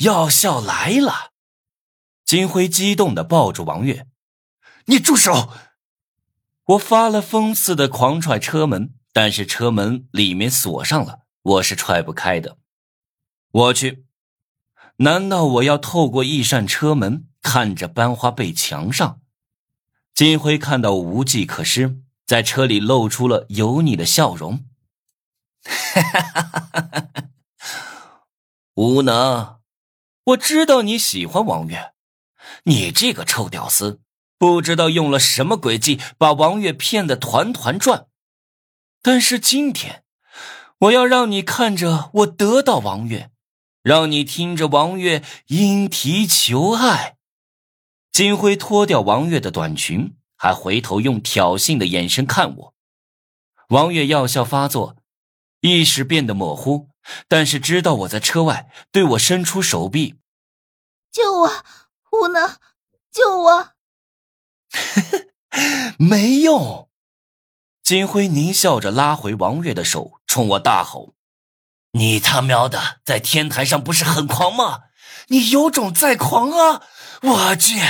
药效来了！金辉激动的抱住王月：“你住手！”我发了疯似的狂踹车门，但是车门里面锁上了，我是踹不开的。我去，难道我要透过一扇车门看着班花被墙上？金辉看到无计可施，在车里露出了油腻的笑容。哈哈哈哈哈！无能，我知道你喜欢王月，你这个臭屌丝，不知道用了什么诡计把王月骗得团团转。但是今天，我要让你看着我得到王月，让你听着王月莺啼求爱。金辉脱掉王月的短裙，还回头用挑衅的眼神看我。王月药效发作，意识变得模糊。但是知道我在车外，对我伸出手臂，救我！无能，救我！没用。金辉狞笑着拉回王月的手，冲我大吼：“你他喵的在天台上不是很狂吗？你有种再狂啊！我去！”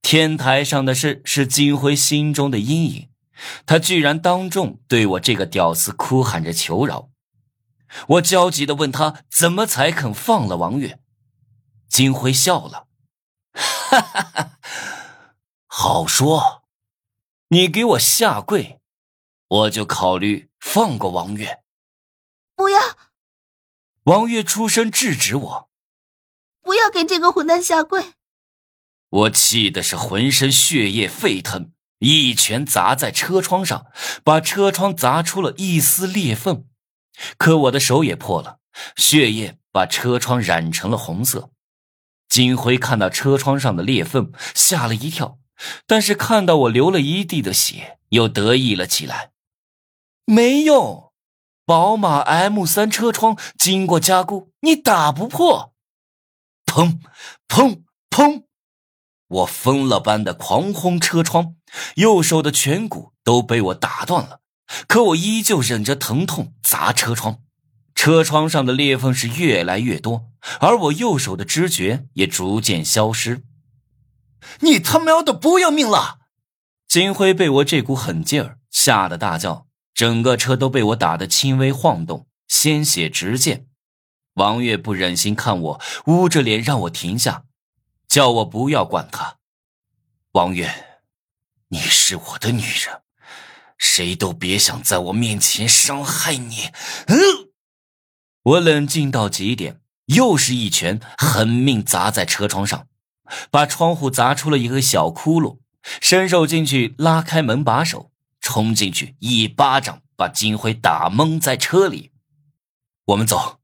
天台上的事是金辉心中的阴影，他居然当众对我这个屌丝哭喊着求饶。我焦急的问他：“怎么才肯放了王月？”金辉笑了：“哈哈哈，好说，你给我下跪，我就考虑放过王月。”不要！王月出声制止我：“不要给这个混蛋下跪！”我气的是浑身血液沸腾，一拳砸在车窗上，把车窗砸出了一丝裂缝。可我的手也破了，血液把车窗染成了红色。金辉看到车窗上的裂缝，吓了一跳，但是看到我流了一地的血，又得意了起来。没用，宝马 M 三车窗经过加固，你打不破。砰砰砰！我疯了般的狂轰车窗，右手的颧骨都被我打断了。可我依旧忍着疼痛砸车窗，车窗上的裂缝是越来越多，而我右手的知觉也逐渐消失。你他喵的不要命了！金辉被我这股狠劲儿吓得大叫，整个车都被我打得轻微晃动，鲜血直溅。王月不忍心看我，捂着脸让我停下，叫我不要管他。王月，你是我的女人。谁都别想在我面前伤害你！嗯，我冷静到极点，又是一拳狠命砸在车窗上，把窗户砸出了一个小窟窿，伸手进去拉开门把手，冲进去一巴掌把金辉打蒙在车里。我们走。